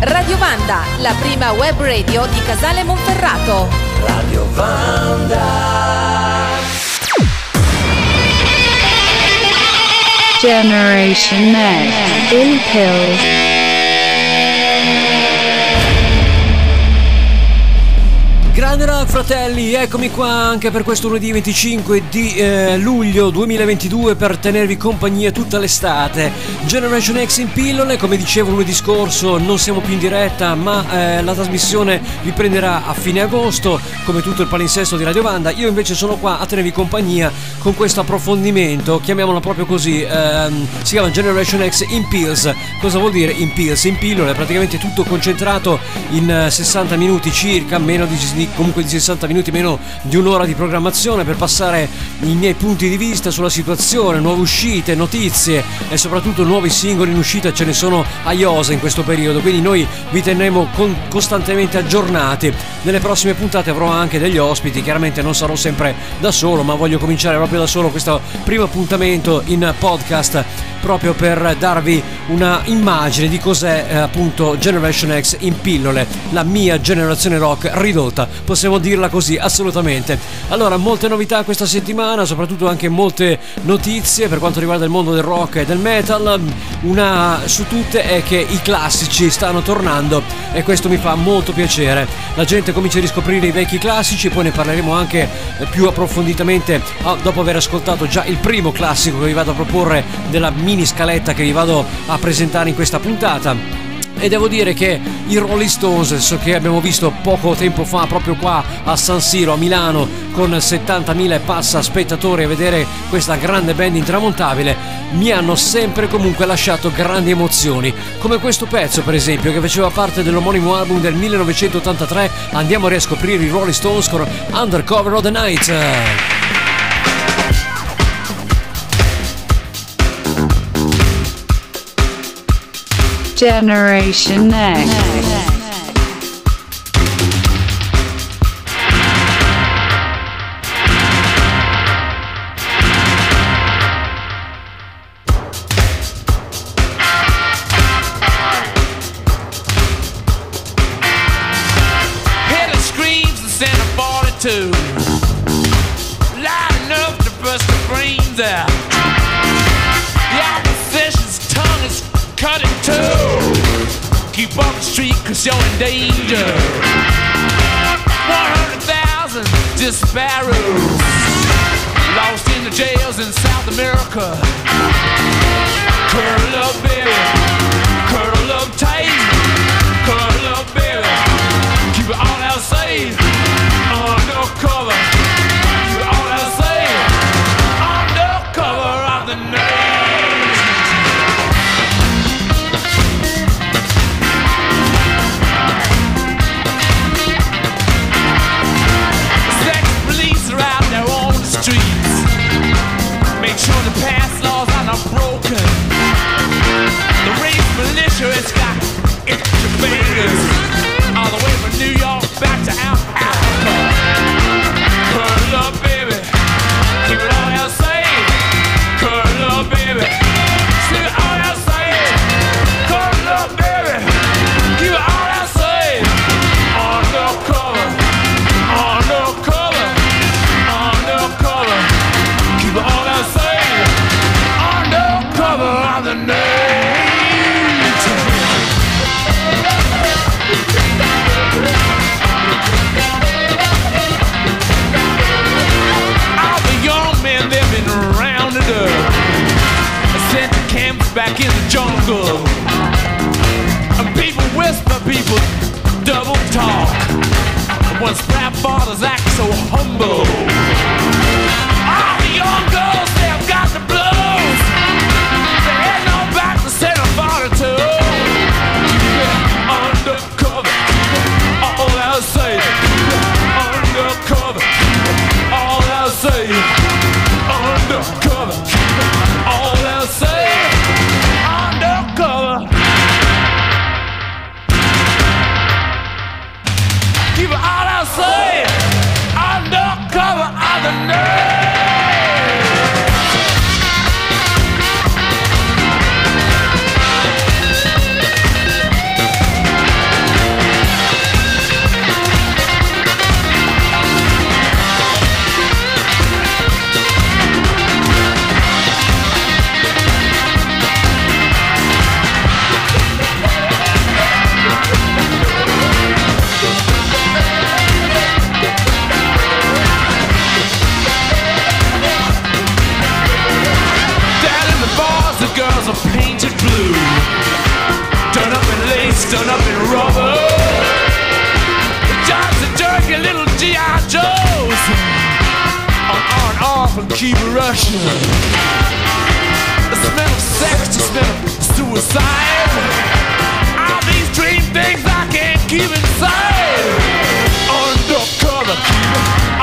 Radio Vanda, la prima web radio di Casale Monferrato. Radio Vanda. Generation Next. In Pills. Grande rock fratelli, eccomi qua anche per questo lunedì 25 di eh, luglio 2022 per tenervi compagnia tutta l'estate. Generation X in pillole, come dicevo lunedì scorso non siamo più in diretta ma eh, la trasmissione riprenderà a fine agosto come tutto il palinsesto di Radio Vanda. Io invece sono qua a tenervi compagnia con questo approfondimento, chiamiamolo proprio così, ehm, si chiama Generation X in pills. Cosa vuol dire in pills? In pillole, praticamente tutto concentrato in 60 eh, minuti circa, meno di comunque di 60 minuti, meno di un'ora di programmazione per passare i miei punti di vista sulla situazione, nuove uscite, notizie e soprattutto nuovi singoli in uscita ce ne sono a iosa in questo periodo, quindi noi vi terremo con, costantemente aggiornati. Nelle prossime puntate avrò anche degli ospiti, chiaramente non sarò sempre da solo, ma voglio cominciare proprio da solo questo primo appuntamento in podcast proprio per darvi una immagine di cos'è eh, appunto Generation X in pillole, la mia generazione rock ridotta, possiamo dirla così assolutamente. Allora, molte novità questa settimana, soprattutto anche molte notizie per quanto riguarda il mondo del rock e del metal. Una su tutte è che i classici stanno tornando e questo mi fa molto piacere. La gente comincia a riscoprire i vecchi classici, poi ne parleremo anche più approfonditamente ah, dopo aver ascoltato già il primo classico che vi vado a proporre della mini mini scaletta che vi vado a presentare in questa puntata. E devo dire che i Rolling Stones che abbiamo visto poco tempo fa proprio qua a San Siro a Milano con 70.000 e passa spettatori a vedere questa grande band intramontabile mi hanno sempre comunque lasciato grandi emozioni. Come questo pezzo per esempio che faceva parte dell'omonimo album del 1983 andiamo a riscoprire i Rolling Stones con Undercover of the Night Generation Next. indeed. Keep rushing. The smell of sex, the smell of suicide. All these dream things I can't keep inside. Undercover, keep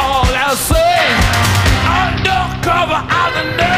all outside. Undercover, I'm the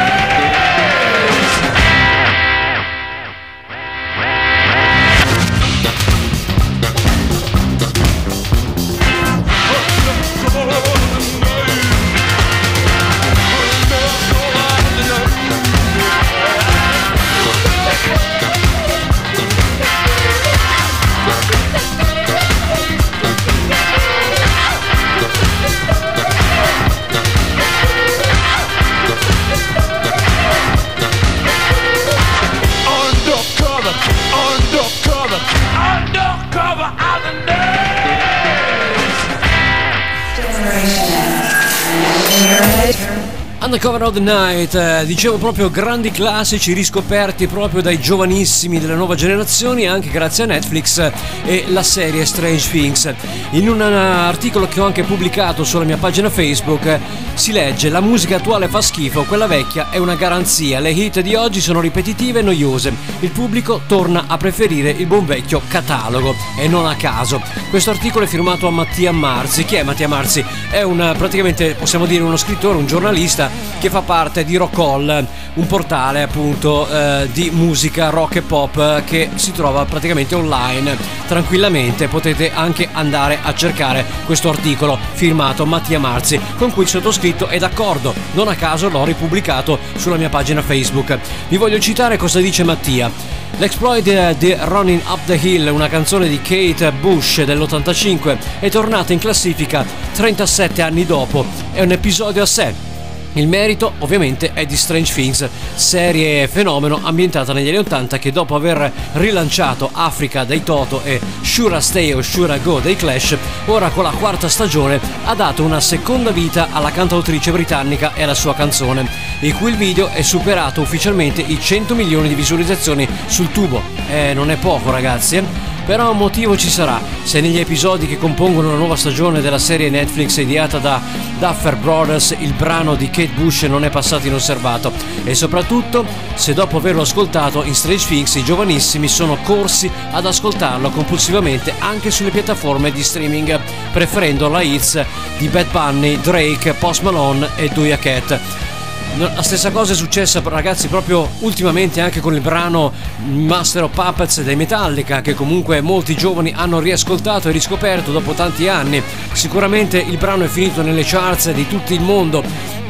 Undercover of the Night, eh, dicevo proprio grandi classici riscoperti proprio dai giovanissimi delle nuove generazioni anche grazie a Netflix eh, e la serie Strange Things. In un eh, articolo che ho anche pubblicato sulla mia pagina Facebook eh, si legge la musica attuale fa schifo, quella vecchia è una garanzia, le hit di oggi sono ripetitive e noiose, il pubblico torna a preferire il buon vecchio catalogo e non a caso. Questo articolo è firmato a Mattia Marzi, chi è Mattia Marzi? È un praticamente possiamo dire uno scrittore, un giornalista che fa parte di Rockall, un portale appunto eh, di musica rock e pop eh, che si trova praticamente online. Tranquillamente potete anche andare a cercare questo articolo firmato Mattia Marzi con cui il sottoscritto è d'accordo. Non a caso l'ho ripubblicato sulla mia pagina Facebook. Vi voglio citare cosa dice Mattia. L'exploit di Running Up the Hill, una canzone di Kate Bush dell'85, è tornata in classifica 37 anni dopo. È un episodio a sé. Il merito ovviamente è di Strange Things, serie fenomeno ambientata negli anni 80 che dopo aver rilanciato Africa dei Toto e Shura Stay o Shura Go dei Clash, ora con la quarta stagione ha dato una seconda vita alla cantautrice britannica e alla sua canzone, il cui il video è superato ufficialmente i 100 milioni di visualizzazioni sul tubo. Eh, non è poco ragazzi, eh? Però un motivo ci sarà, se negli episodi che compongono la nuova stagione della serie Netflix ideata da Duffer Brothers il brano di Kate Bush non è passato inosservato e soprattutto se dopo averlo ascoltato in Strange Things i giovanissimi sono corsi ad ascoltarlo compulsivamente anche sulle piattaforme di streaming, preferendo la hits di Bad Bunny, Drake, Post Malone e Doja Cat. La stessa cosa è successa ragazzi proprio ultimamente anche con il brano Master of Puppets dei Metallica che comunque molti giovani hanno riascoltato e riscoperto dopo tanti anni. Sicuramente il brano è finito nelle charts di tutto il mondo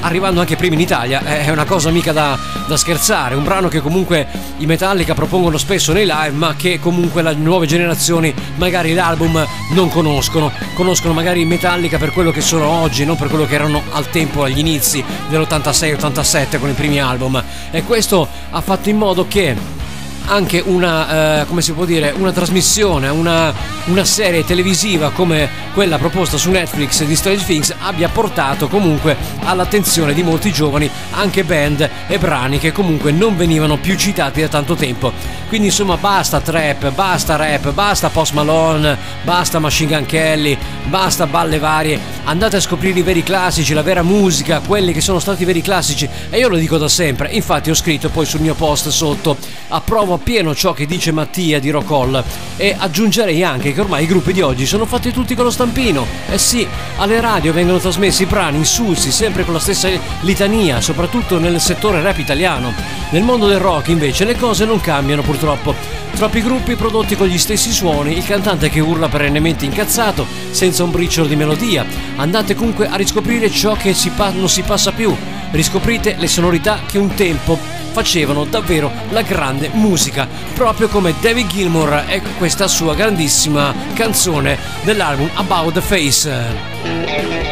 arrivando anche prima in Italia, è una cosa mica da, da scherzare, un brano che comunque i Metallica propongono spesso nei live, ma che comunque le nuove generazioni magari l'album non conoscono, conoscono magari i Metallica per quello che sono oggi, non per quello che erano al tempo, agli inizi dell'86-87 con i primi album. E questo ha fatto in modo che anche una, eh, come si può dire, una trasmissione, una, una serie televisiva come quella proposta su Netflix di Strange Things abbia portato comunque all'attenzione di molti giovani anche band e brani che comunque non venivano più citati da tanto tempo. Quindi insomma basta trap, basta rap, basta Post Malone, basta Machine Gun Kelly, basta balle varie, andate a scoprire i veri classici, la vera musica, quelli che sono stati i veri classici. E io lo dico da sempre, infatti ho scritto poi sul mio post sotto. Approvo appieno ciò che dice Mattia di Rockall e aggiungerei anche che ormai i gruppi di oggi sono fatti tutti con lo stampino. Eh sì, alle radio vengono trasmessi brani insulsi sempre con la stessa litania, soprattutto nel settore rap italiano. Nel mondo del rock invece le cose non cambiano purtroppo. Troppi gruppi prodotti con gli stessi suoni, il cantante che urla perennemente incazzato, senza un briciolo di melodia. Andate comunque a riscoprire ciò che si pa- non si passa più. Riscoprite le sonorità che un tempo facevano davvero la grande musica, proprio come David Gilmour e questa sua grandissima canzone dell'album About the Face.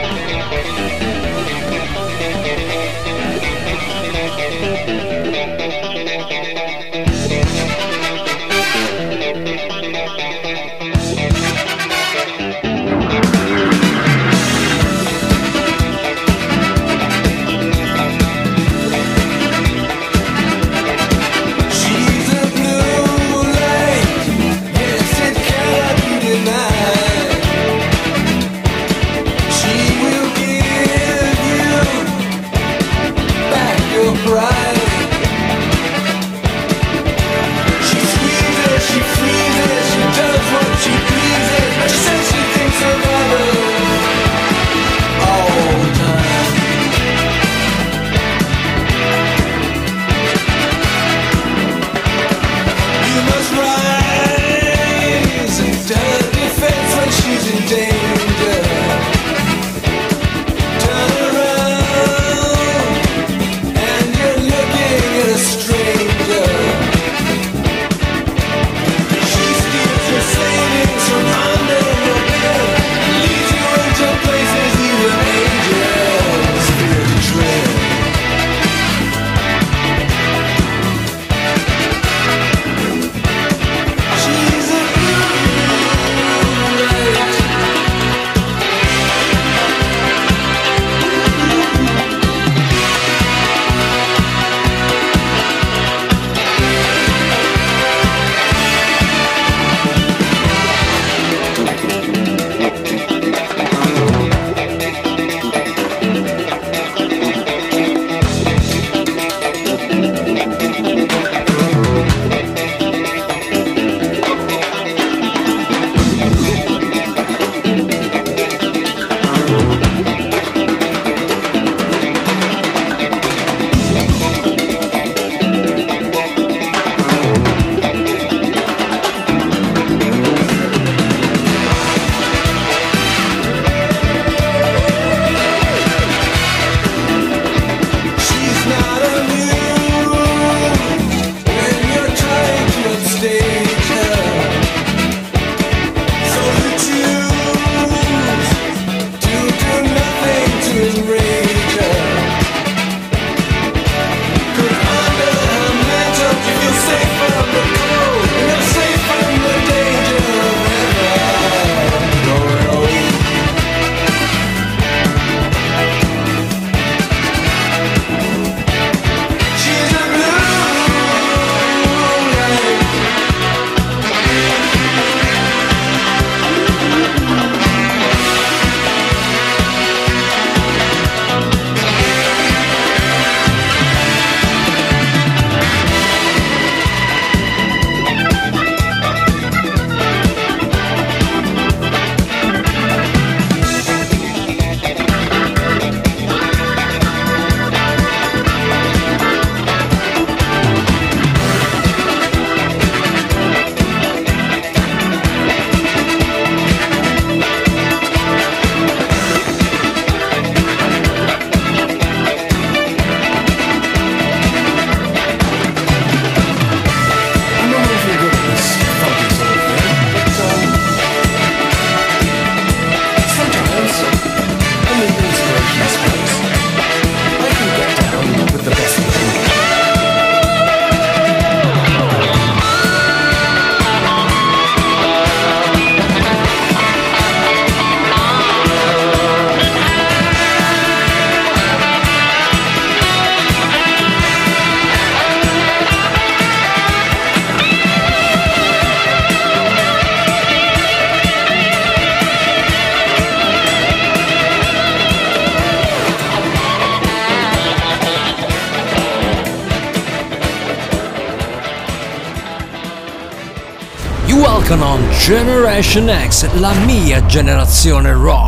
Generation X, la mia generazione rock.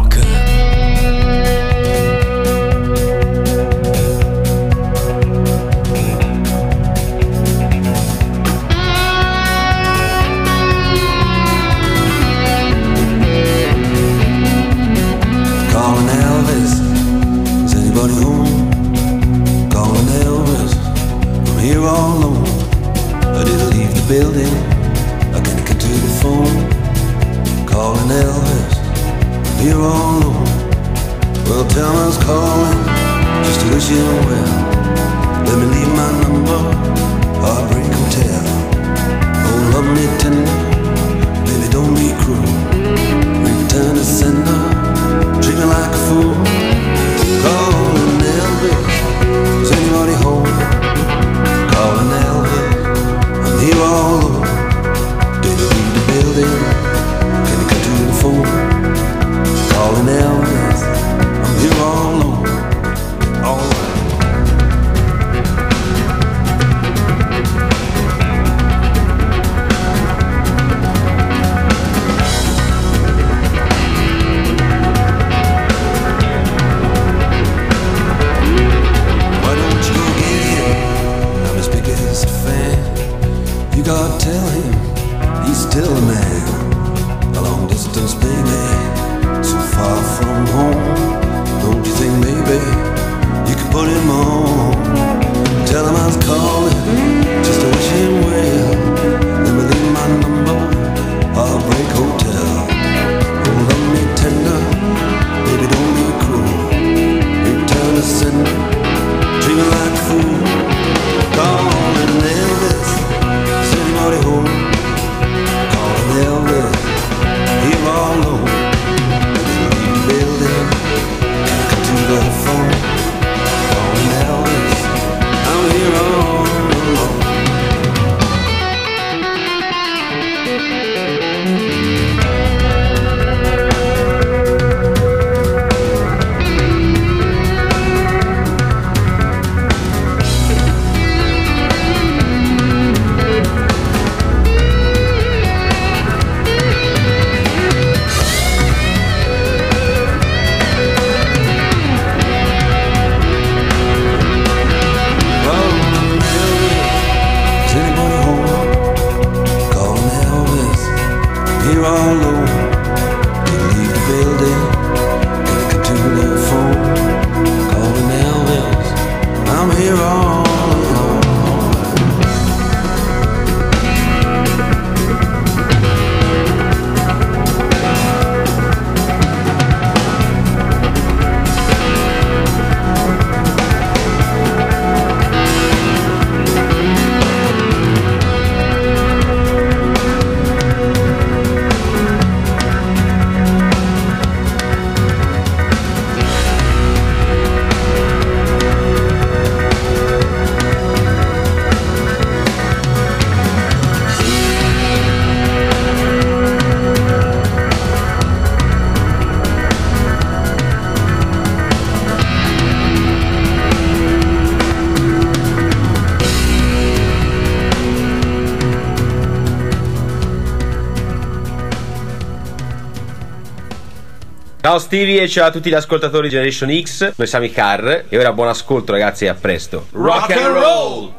Ciao Stevie e ciao a tutti gli ascoltatori di Generation X, noi siamo i Car e ora buon ascolto ragazzi e a presto. Rock and roll!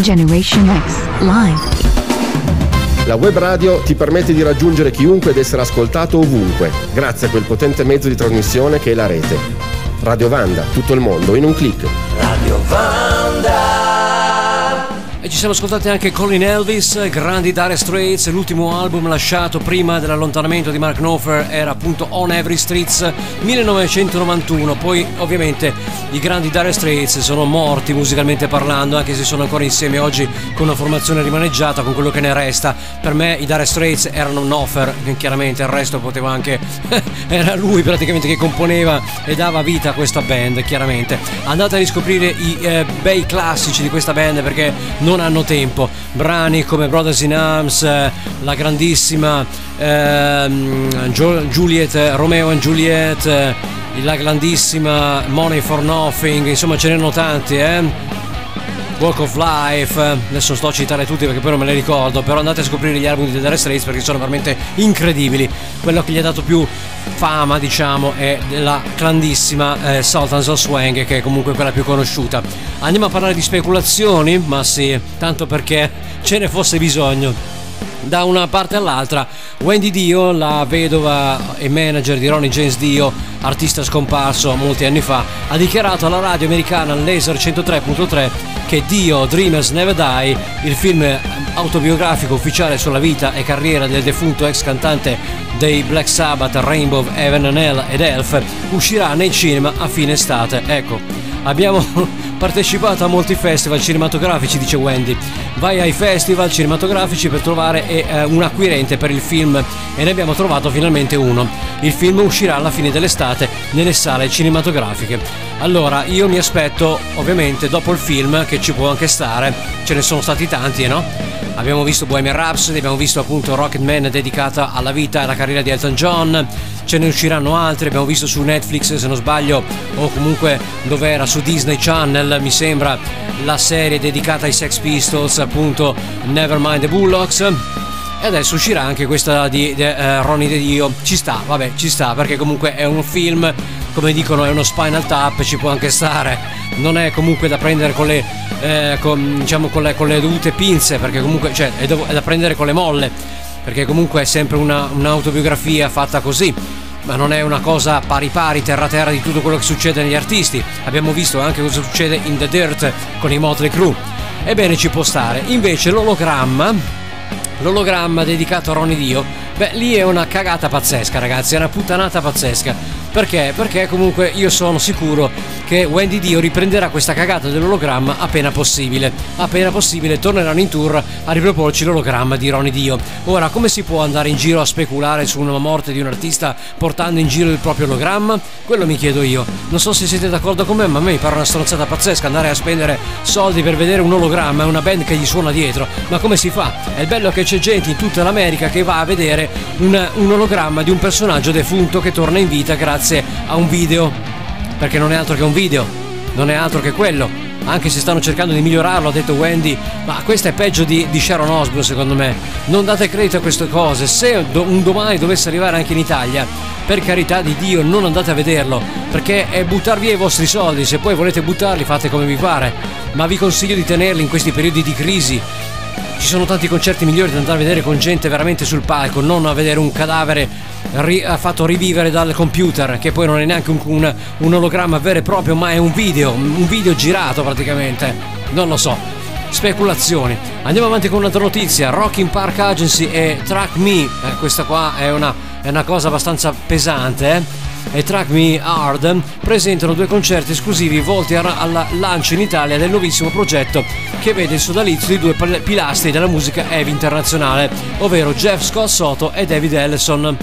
Generation X Live. La web radio ti permette di raggiungere chiunque ed essere ascoltato ovunque, grazie a quel potente mezzo di trasmissione che è la rete. Radio Vanda, tutto il mondo in un clic. E ci siamo ascoltati anche Colin Elvis, Grandi Dire Straits, l'ultimo album lasciato prima dell'allontanamento di Mark Knopfler era appunto On Every Streets 1991, poi ovviamente i grandi Dire Straits sono morti musicalmente parlando, anche se sono ancora insieme oggi con una formazione rimaneggiata, con quello che ne resta. Per me i Dire Straits erano Knopfler, chiaramente il resto poteva anche... era lui praticamente che componeva e dava vita a questa band, chiaramente. Andate a riscoprire i eh, bei classici di questa band perché non hanno tempo. Brani come Brothers in Arms, eh, la grandissima ehm, Juliet, Romeo and Juliet, eh, la grandissima Money for Nothing, insomma ce n'erano tanti, eh? Walk of Life, adesso sto a citare tutti perché poi non me li ricordo, però andate a scoprire gli album di The Dire Straits perché sono veramente incredibili. Quello che gli ha dato più fama, diciamo, è della grandissima eh, Sultans of Swang, che è comunque quella più conosciuta. Andiamo a parlare di speculazioni, ma sì, tanto perché ce ne fosse bisogno. Da una parte all'altra, Wendy Dio, la vedova e manager di Ronnie James Dio, artista scomparso molti anni fa, ha dichiarato alla radio americana Laser 103.3 che Dio Dreamers Never Die, il film autobiografico ufficiale sulla vita e carriera del defunto ex cantante dei Black Sabbath, Rainbow, Evan and Hell ed Elf, uscirà nei cinema a fine estate. Ecco, abbiamo partecipato a molti festival cinematografici, dice Wendy. Vai ai festival cinematografici per trovare eh, un acquirente per il film e ne abbiamo trovato finalmente uno. Il film uscirà alla fine dell'estate nelle sale cinematografiche. Allora, io mi aspetto, ovviamente, dopo il film, che ci può anche stare, ce ne sono stati tanti, eh, no? Abbiamo visto Bohemian Rhapsody, abbiamo visto appunto Rocketman dedicata alla vita e alla carriera di Elton John, ce ne usciranno altri, abbiamo visto su Netflix se non sbaglio o comunque dove era su Disney Channel mi sembra la serie dedicata ai Sex Pistols appunto Nevermind the Bullocks. E adesso uscirà anche questa di, di eh, Ronnie De Dio. Ci sta, vabbè ci sta perché comunque è un film come dicono è uno spinal tap ci può anche stare. Non è comunque da prendere con le, eh, con, diciamo, con le, con le dovute pinze perché comunque cioè, è, dov- è da prendere con le molle perché comunque è sempre una, un'autobiografia fatta così ma non è una cosa pari pari, terra terra di tutto quello che succede negli artisti. Abbiamo visto anche cosa succede in The Dirt con i Motley Crue. Ebbene ci può stare. Invece l'ologramma, l'ologramma dedicato a Ronnie Dio, beh lì è una cagata pazzesca ragazzi, è una puttanata pazzesca. Perché? Perché comunque io sono sicuro che Wendy Dio riprenderà questa cagata dell'ologramma appena possibile. Appena possibile torneranno in tour a riproporci l'ologramma di Ronnie Dio. Ora, come si può andare in giro a speculare su una morte di un artista portando in giro il proprio ologramma? Quello mi chiedo io. Non so se siete d'accordo con me, ma a me mi pare una stronzata pazzesca andare a spendere soldi per vedere un ologramma e una band che gli suona dietro. Ma come si fa? È bello che c'è gente in tutta l'America che va a vedere un, un ologramma di un personaggio defunto che torna in vita grazie a un video. Perché non è altro che un video, non è altro che quello. Anche se stanno cercando di migliorarlo, ha detto Wendy, ma questo è peggio di, di Sharon Osbourne secondo me. Non date credito a queste cose. Se un domani dovesse arrivare anche in Italia, per carità di Dio, non andate a vederlo, perché è buttar via i vostri soldi. Se poi volete buttarli, fate come vi pare. Ma vi consiglio di tenerli in questi periodi di crisi. Ci sono tanti concerti migliori da andare a vedere con gente veramente sul palco, non a vedere un cadavere ri- fatto rivivere dal computer, che poi non è neanche un, un, un ologramma vero e proprio, ma è un video, un video girato praticamente. Non lo so. Speculazioni. Andiamo avanti con un'altra notizia. Rocking Park Agency e Track Me. Eh, questa qua è una, è una cosa abbastanza pesante, eh? E Track Me Hard presentano due concerti esclusivi volti al lancio in Italia del nuovissimo progetto che vede il sodalizio di due pilastri della musica heavy internazionale, ovvero Jeff Scott Soto e David Ellison,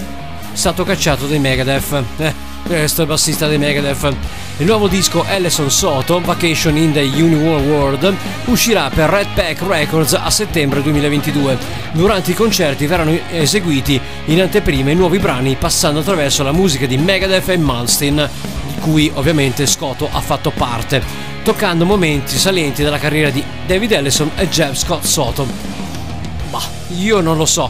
stato cacciato dai Megadeth. Eh, questo è il bassista dei Megadeth. Il nuovo disco Ellison Soto, Vacation in the Uniworld World, uscirà per Red Pack Records a settembre 2022. Durante i concerti verranno eseguiti in anteprima i nuovi brani passando attraverso la musica di Megadeth e Malmsteen, di cui ovviamente Scotto ha fatto parte, toccando momenti salienti della carriera di David Ellison e Jeff Scott Soto. Ma io non lo so.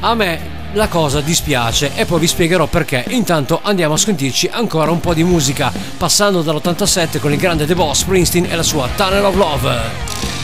A me la cosa dispiace e poi vi spiegherò perché. Intanto andiamo a sentirci ancora un po' di musica, passando dall'87 con il grande The Boss Springsteen e la sua Tunnel of Love.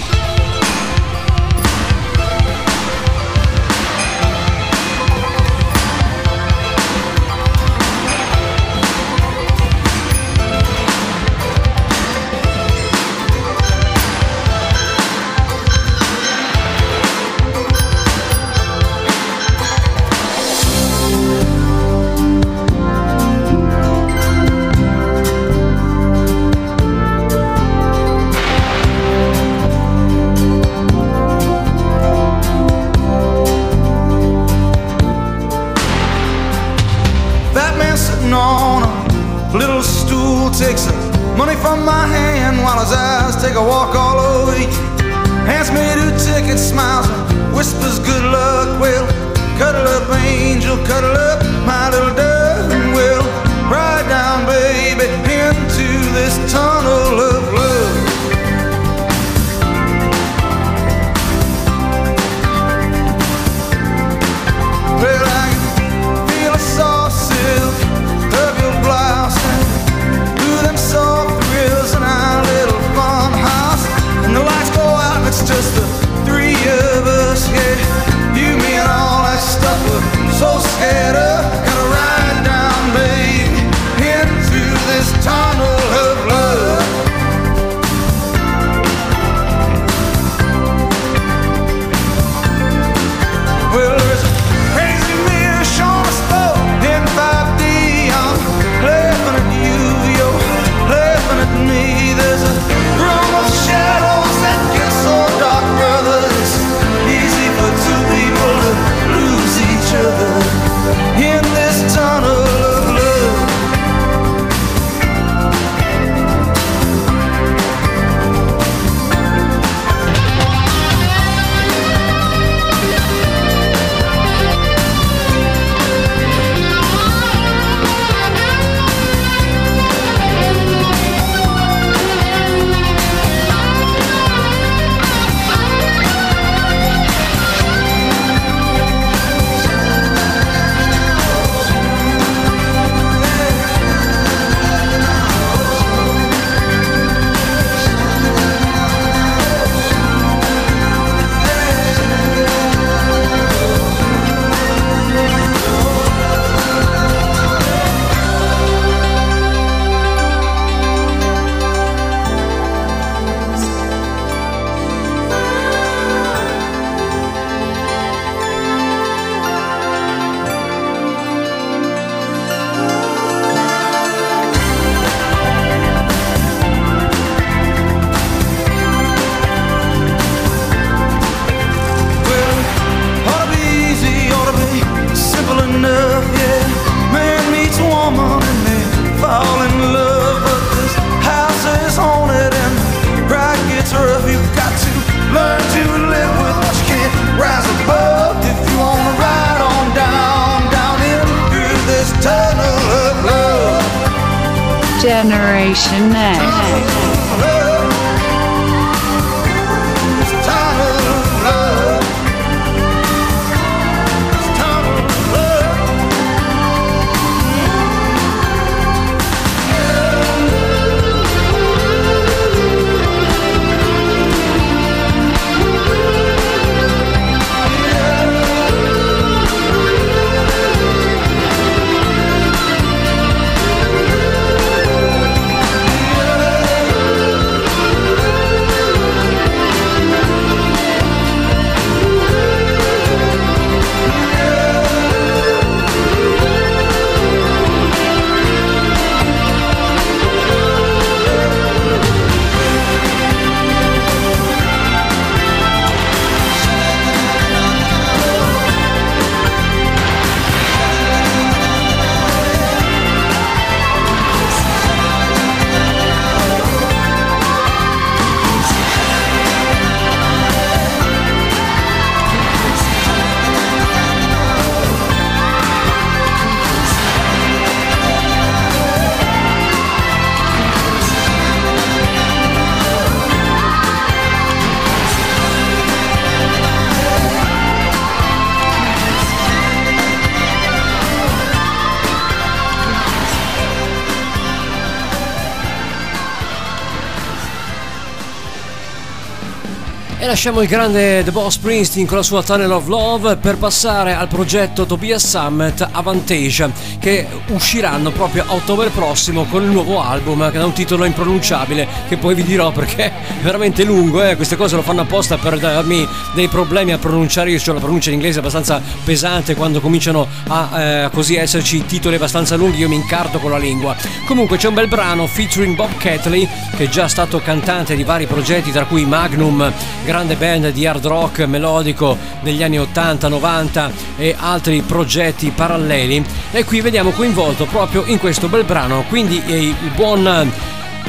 Lasciamo il grande The Boss Springsteen con la sua Tunnel of Love per passare al progetto Tobias Summit Avantasia che usciranno proprio a ottobre prossimo con il nuovo album che ha un titolo impronunciabile che poi vi dirò perché è veramente lungo, eh? queste cose lo fanno apposta per darmi dei problemi a pronunciare, io ho la pronuncia in inglese abbastanza pesante quando cominciano a eh, così esserci titoli abbastanza lunghi io mi incarto con la lingua. Comunque c'è un bel brano featuring Bob Catley che è già stato cantante di vari progetti tra cui Magnum, grande band di hard rock melodico degli anni 80-90 e altri progetti paralleli e qui vediamo coinvolto proprio in questo bel brano. Quindi eh, il buon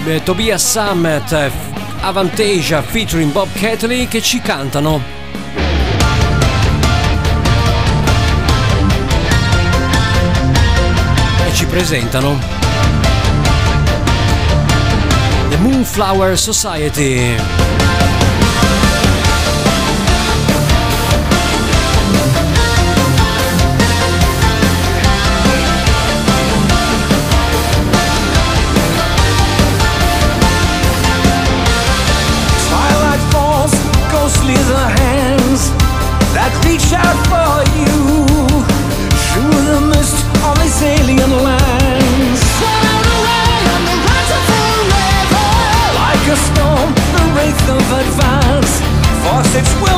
eh, Tobias Summit eh, Avantasia featuring Bob Catley che ci cantano. E ci presentano. The Moonflower Society it's well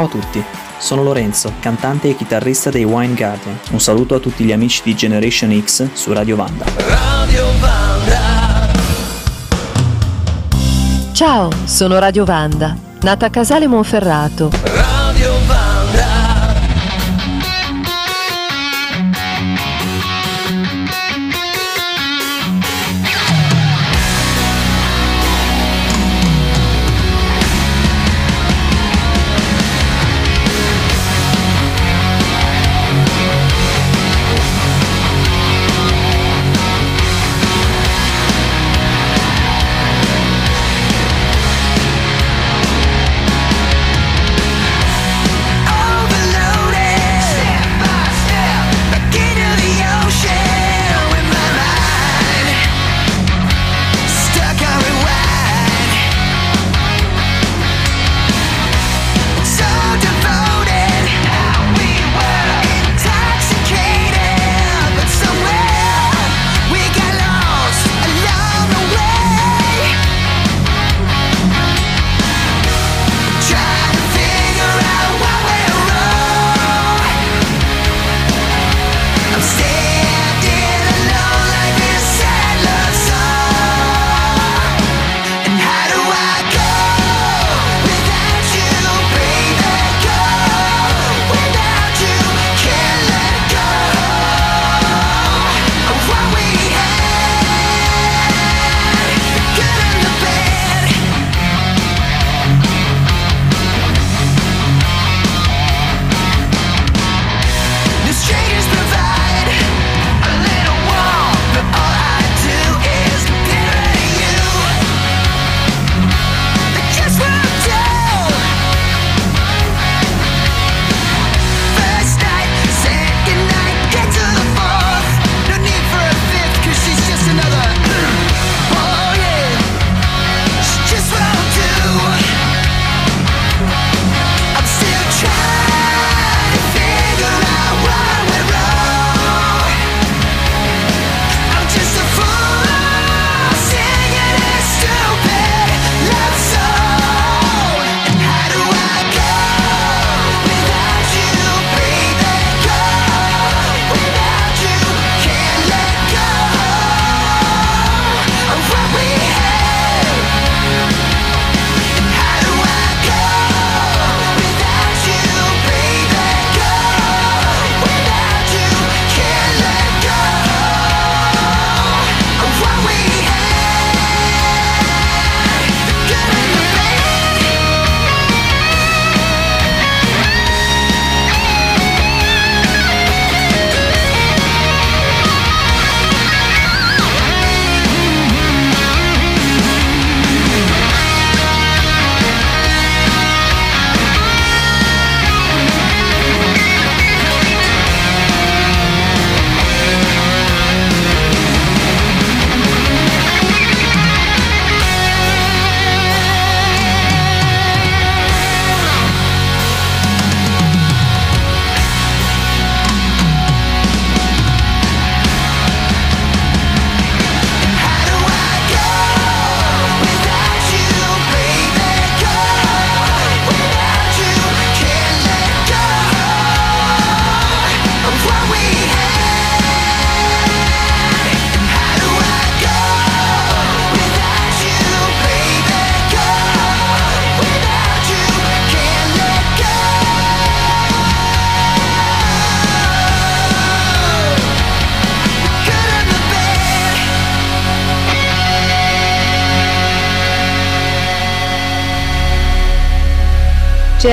Ciao a tutti, sono Lorenzo, cantante e chitarrista dei Wine Garden. Un saluto a tutti gli amici di Generation X su Radio Vanda. Radio Vanda. Ciao, sono Radio Vanda, nata a Casale Monferrato.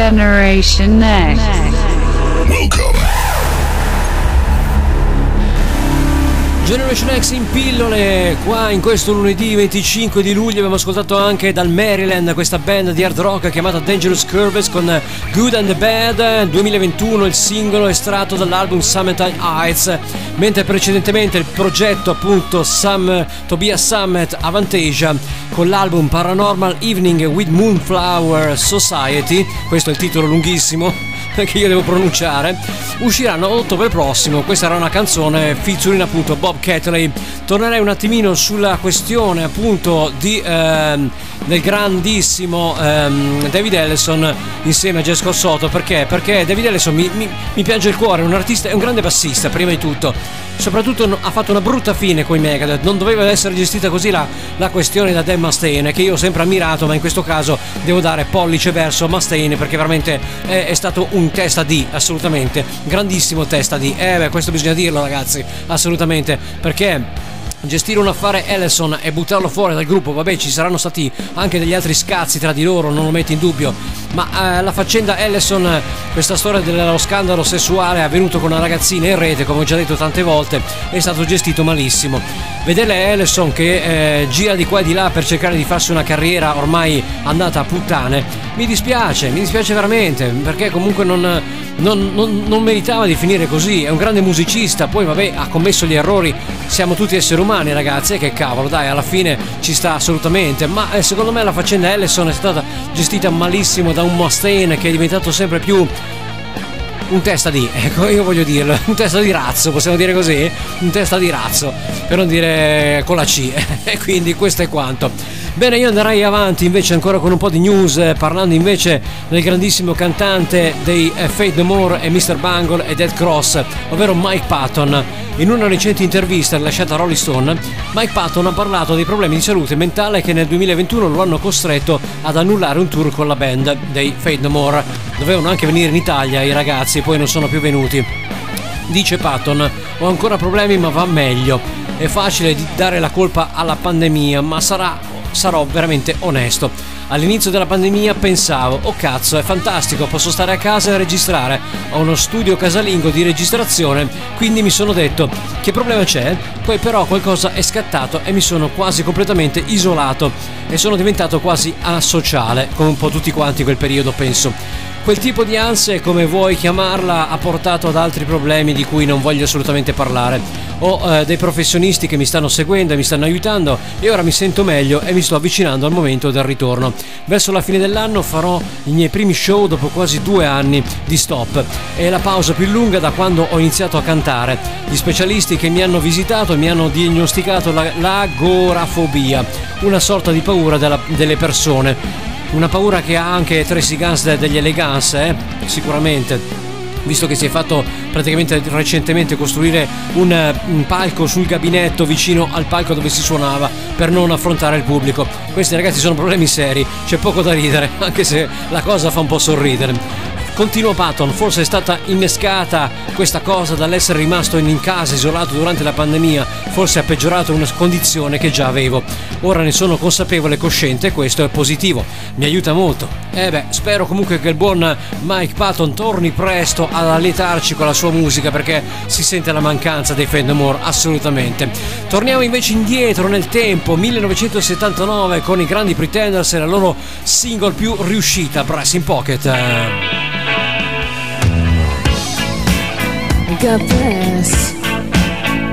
Generation X. Generation X in pillole, qua in questo lunedì 25 di luglio abbiamo ascoltato anche dal Maryland questa band di hard rock chiamata Dangerous Curves con Good and the Bad, 2021 il singolo estratto dall'album Summertime Heights, mentre precedentemente il progetto appunto Sam, Tobias Summit Avantasia con l'album Paranormal Evening with Moonflower Society, questo è il titolo lunghissimo, che io devo pronunciare, usciranno a ottobre prossimo. Questa era una canzone featuring appunto Bob Catley. Tornerei un attimino sulla questione appunto di, ehm, del grandissimo ehm, David Ellison insieme a Jessica Soto. Perché? Perché David Ellison mi, mi- mi piange il cuore, è un artista, è un grande bassista prima di tutto. Soprattutto ha fatto una brutta fine con i Megadeth. Non doveva essere gestita così la, la questione da Dan Mustaine, che io ho sempre ammirato, ma in questo caso devo dare pollice verso Mustaine perché veramente è, è stato un testa di, assolutamente. Grandissimo testa di. Eh beh, questo bisogna dirlo ragazzi, assolutamente. Perché gestire un affare Ellison e buttarlo fuori dal gruppo, vabbè ci saranno stati anche degli altri scazzi tra di loro, non lo metto in dubbio, ma eh, la faccenda Ellison, questa storia dello scandalo sessuale avvenuto con una ragazzina in rete, come ho già detto tante volte, è stato gestito malissimo. Vedere Ellison che eh, gira di qua e di là per cercare di farsi una carriera ormai andata a puttane, mi dispiace, mi dispiace veramente, perché comunque non, non- non- non meritava di finire così, è un grande musicista, poi vabbè ha commesso gli errori, siamo tutti esseri umani ragazzi, e che cavolo, dai, alla fine ci sta assolutamente, ma eh, secondo me la faccenda Ellison è stata gestita malissimo da un Mustaine che è diventato sempre più un testa di, ecco io voglio dirlo, un testa di razzo, possiamo dire così? Un testa di razzo, per non dire con la C, e quindi questo è quanto. Bene, io andrei avanti invece ancora con un po' di news, eh, parlando invece del grandissimo cantante dei eh, Fate No More e Mr. Bungle e Dead Cross, ovvero Mike Patton. In una recente intervista rilasciata a Rolling Stone, Mike Patton ha parlato dei problemi di salute mentale che nel 2021 lo hanno costretto ad annullare un tour con la band dei Fate No More. Dovevano anche venire in Italia i ragazzi, poi non sono più venuti. Dice Patton, ho ancora problemi ma va meglio. È facile dare la colpa alla pandemia, ma sarà, sarò veramente onesto. All'inizio della pandemia pensavo, oh cazzo, è fantastico, posso stare a casa e registrare. Ho uno studio casalingo di registrazione, quindi mi sono detto, che problema c'è? Poi però qualcosa è scattato e mi sono quasi completamente isolato e sono diventato quasi asociale, come un po' tutti quanti quel periodo penso. Quel tipo di ansia, come vuoi chiamarla, ha portato ad altri problemi di cui non voglio assolutamente parlare. Ho eh, dei professionisti che mi stanno seguendo e mi stanno aiutando e ora mi sento meglio e mi sto avvicinando al momento del ritorno. Verso la fine dell'anno farò i miei primi show dopo quasi due anni di stop. È la pausa più lunga da quando ho iniziato a cantare. Gli specialisti che mi hanno visitato mi hanno diagnosticato la- l'agorafobia, una sorta di paura della- delle persone. Una paura che ha anche Tracy Guns de- degli Elegance, eh? sicuramente. Visto che si è fatto praticamente recentemente costruire un, eh, un palco sul gabinetto vicino al palco dove si suonava per non affrontare il pubblico. Questi ragazzi sono problemi seri, c'è poco da ridere, anche se la cosa fa un po' sorridere. Continua Patton, forse è stata innescata questa cosa dall'essere rimasto in casa isolato durante la pandemia, forse ha peggiorato una condizione che già avevo. Ora ne sono consapevole e cosciente e questo è positivo, mi aiuta molto. E beh, spero comunque che il buon Mike Patton torni presto ad allietarci con la sua musica perché si sente la mancanza dei Fendemore assolutamente. Torniamo invece indietro nel tempo, 1979 con i grandi Pretenders e la loro single più riuscita, Brass in Pocket.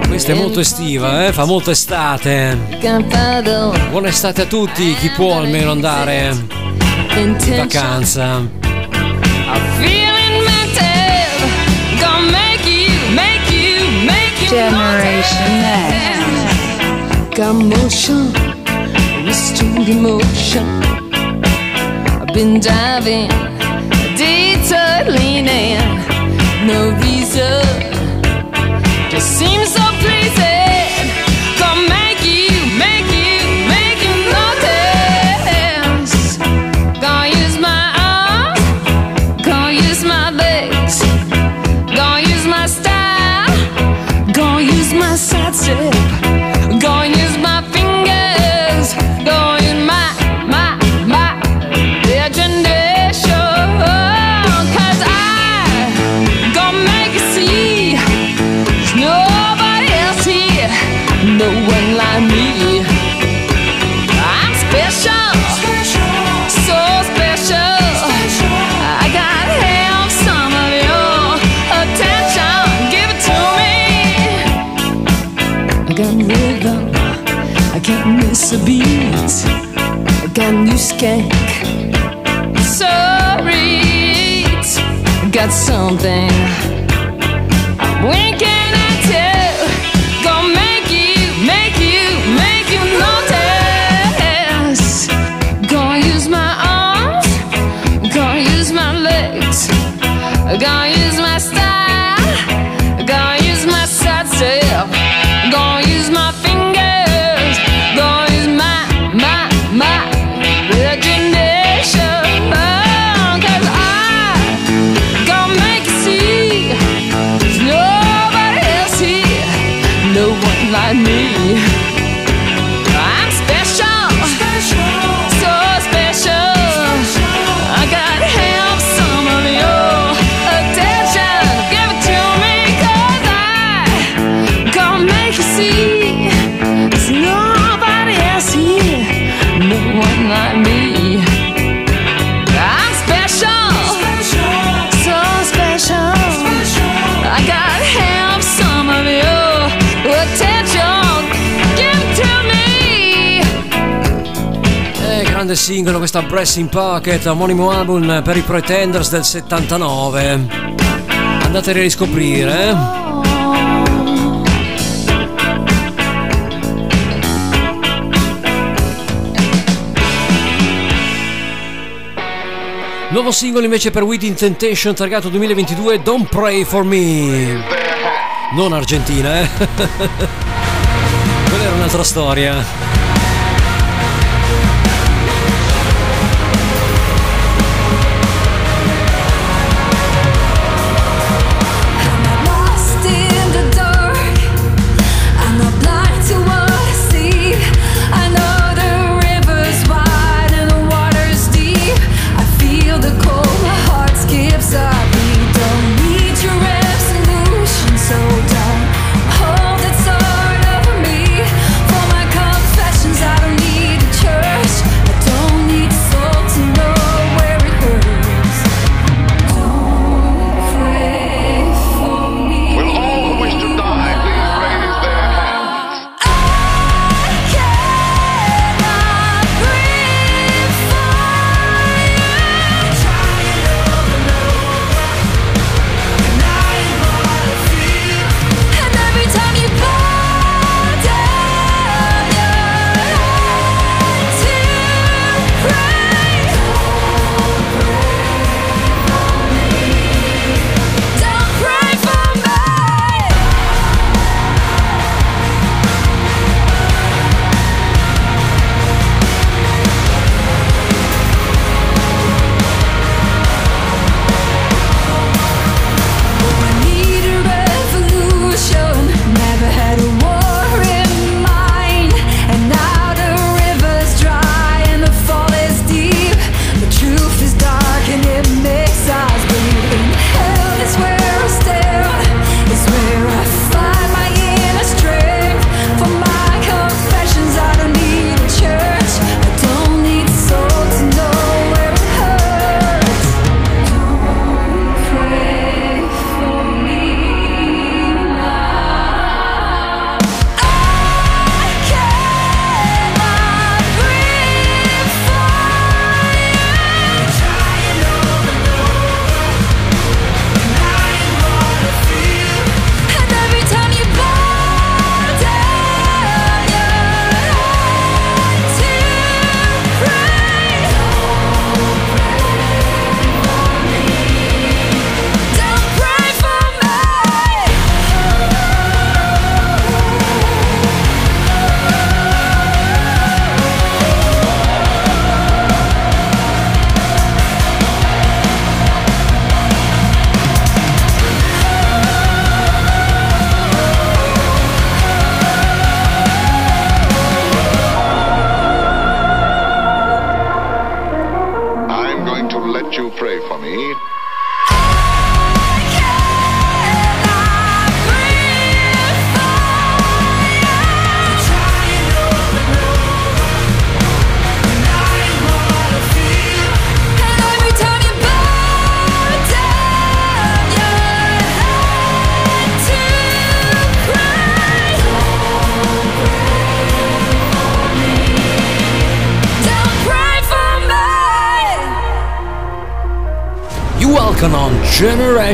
Questa è molto estiva, eh? fa molto estate. Buona estate a tutti, chi può almeno andare in vacanza. Generation X. Got motion, restrained emotion. I've been diving, detour leaning. No reason, just seems so pleasing. skank. Sorry, got something. questa Breast Pocket, omonimo album per i Pretenders del 79. Andate a riscoprire. Eh. Nuovo singolo invece per Within Temptation targato 2022 Don't Pray For Me. Non Argentina, eh? Quella era un'altra storia.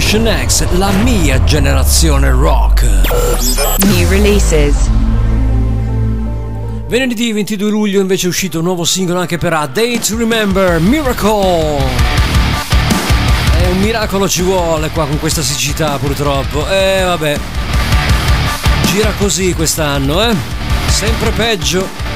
Generation X, la mia generazione rock. New releases. Venerdì 22 luglio invece è uscito un nuovo singolo anche per A Day to Remember, Miracle. E un miracolo ci vuole qua con questa siccità purtroppo. E vabbè. Gira così quest'anno, eh? Sempre peggio.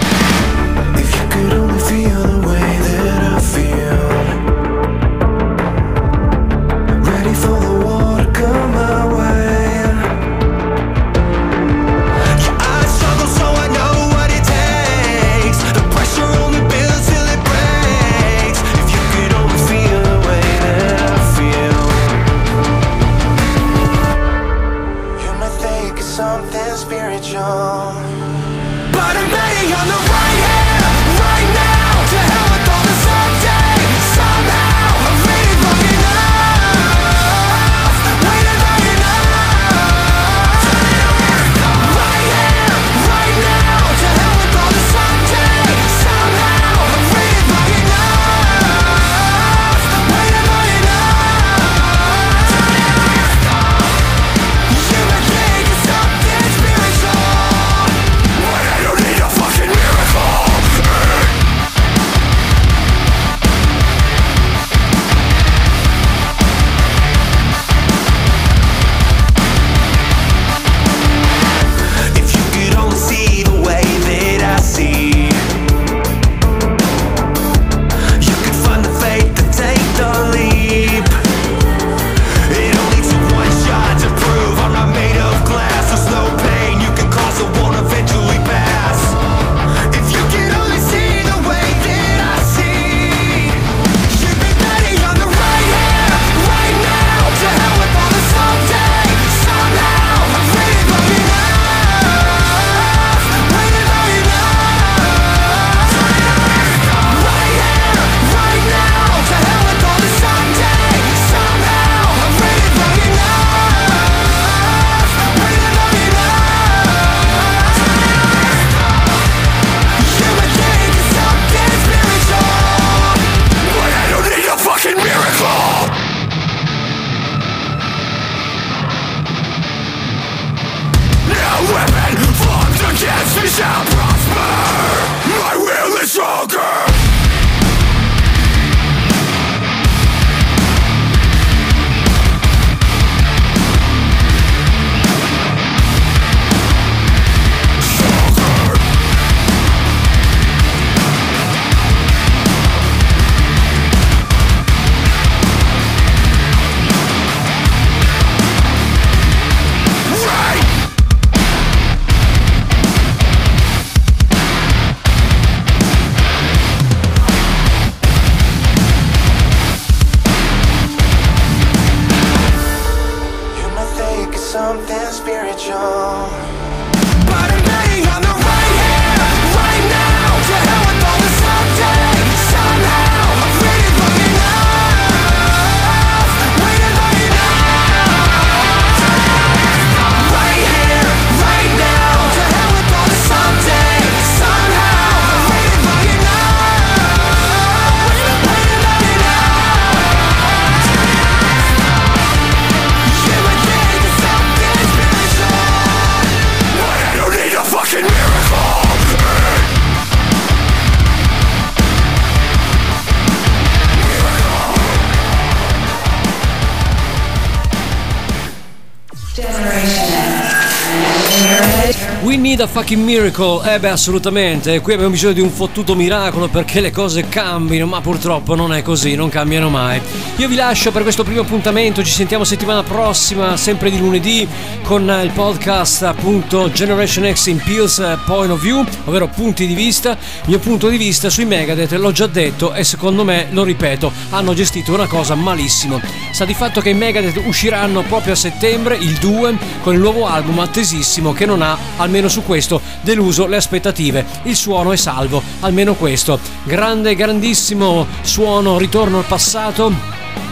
A fucking miracle. Eh beh, assolutamente. Qui abbiamo bisogno di un fottuto miracolo perché le cose cambino, ma purtroppo non è così, non cambiano mai. Io vi lascio per questo primo appuntamento, ci sentiamo settimana prossima, sempre di lunedì, con il podcast appunto Generation X in Pills Point of View, ovvero punti di vista. Il mio punto di vista sui Megadeth, l'ho già detto e secondo me, lo ripeto, hanno gestito una cosa malissimo. Sta di fatto che i Megadeth usciranno proprio a settembre, il 2, con il nuovo album attesissimo che non ha, almeno su questo, deluso le aspettative. Il suono è salvo, almeno questo. Grande, grandissimo suono, ritorno al passato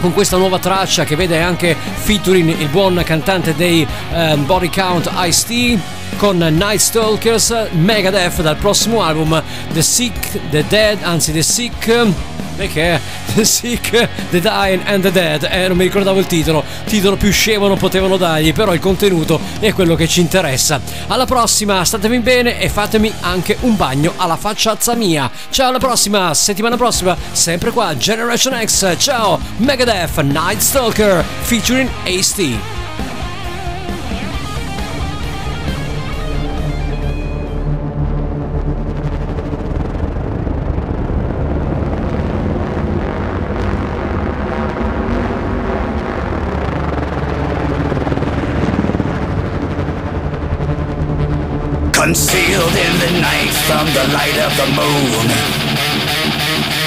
con questa nuova traccia che vede anche featuring il buon cantante dei eh, Body Count Ice-T con Night Stalkers Megadeth dal prossimo album The Sick, The Dead, anzi The Sick È The Sick, The Dying and The Dead. Eh, non mi ricordavo il titolo. Titolo più scemo non potevano dargli, però il contenuto è quello che ci interessa. Alla prossima, statevi bene e fatemi anche un bagno alla facciazza mia. Ciao, alla prossima, settimana prossima, sempre qua, Generation X. Ciao, Megadeth, Night Stalker, featuring Ace-T. From the light of the moon.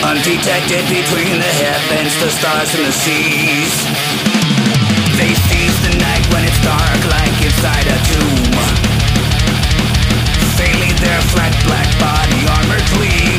Undetected between the heavens, the stars, and the seas. They seize the night when it's dark, like inside a tomb. Failing their flat black body armor gleams.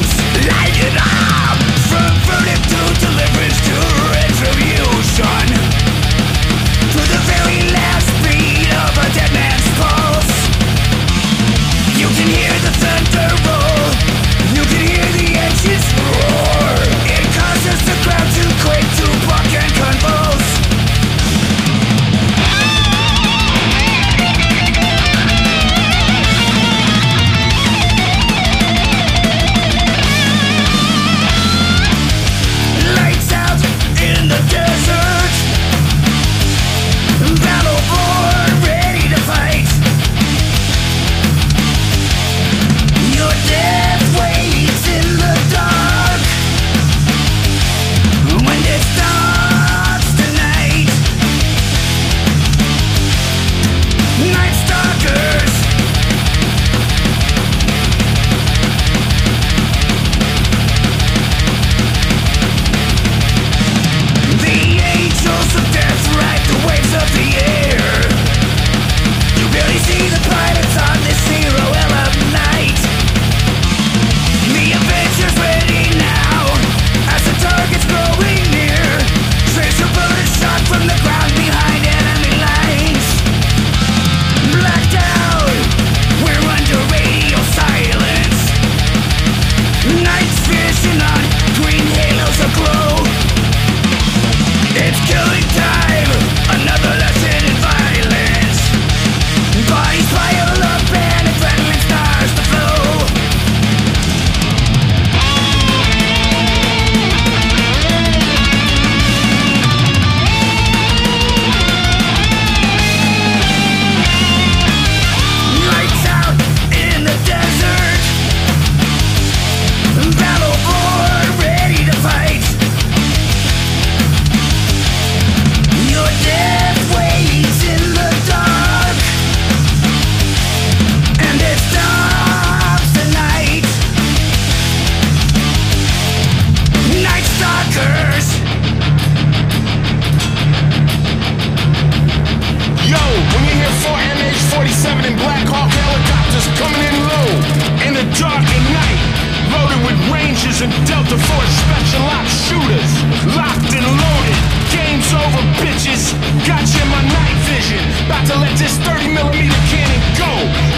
Rangers and Delta Force special ops shooters, locked and loaded. Game's over, bitches. Got you in my night vision. About to let this 30 millimeter cannon go.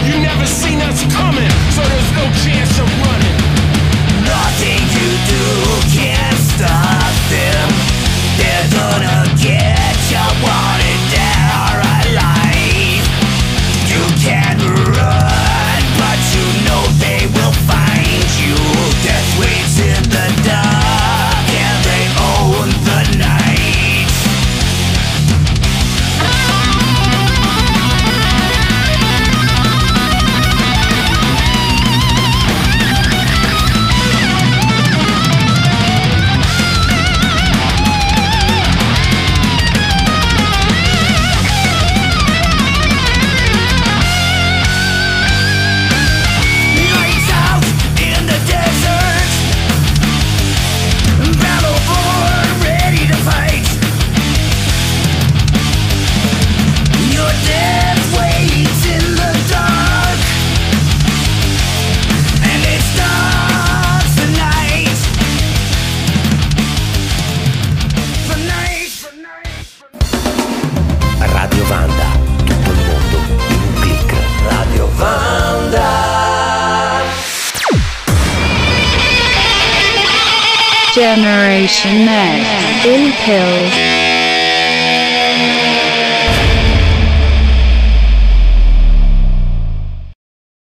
You never seen us coming, so there's no chance of running. Nothing you do can stop them. They're gonna get you wanted Generation in pills.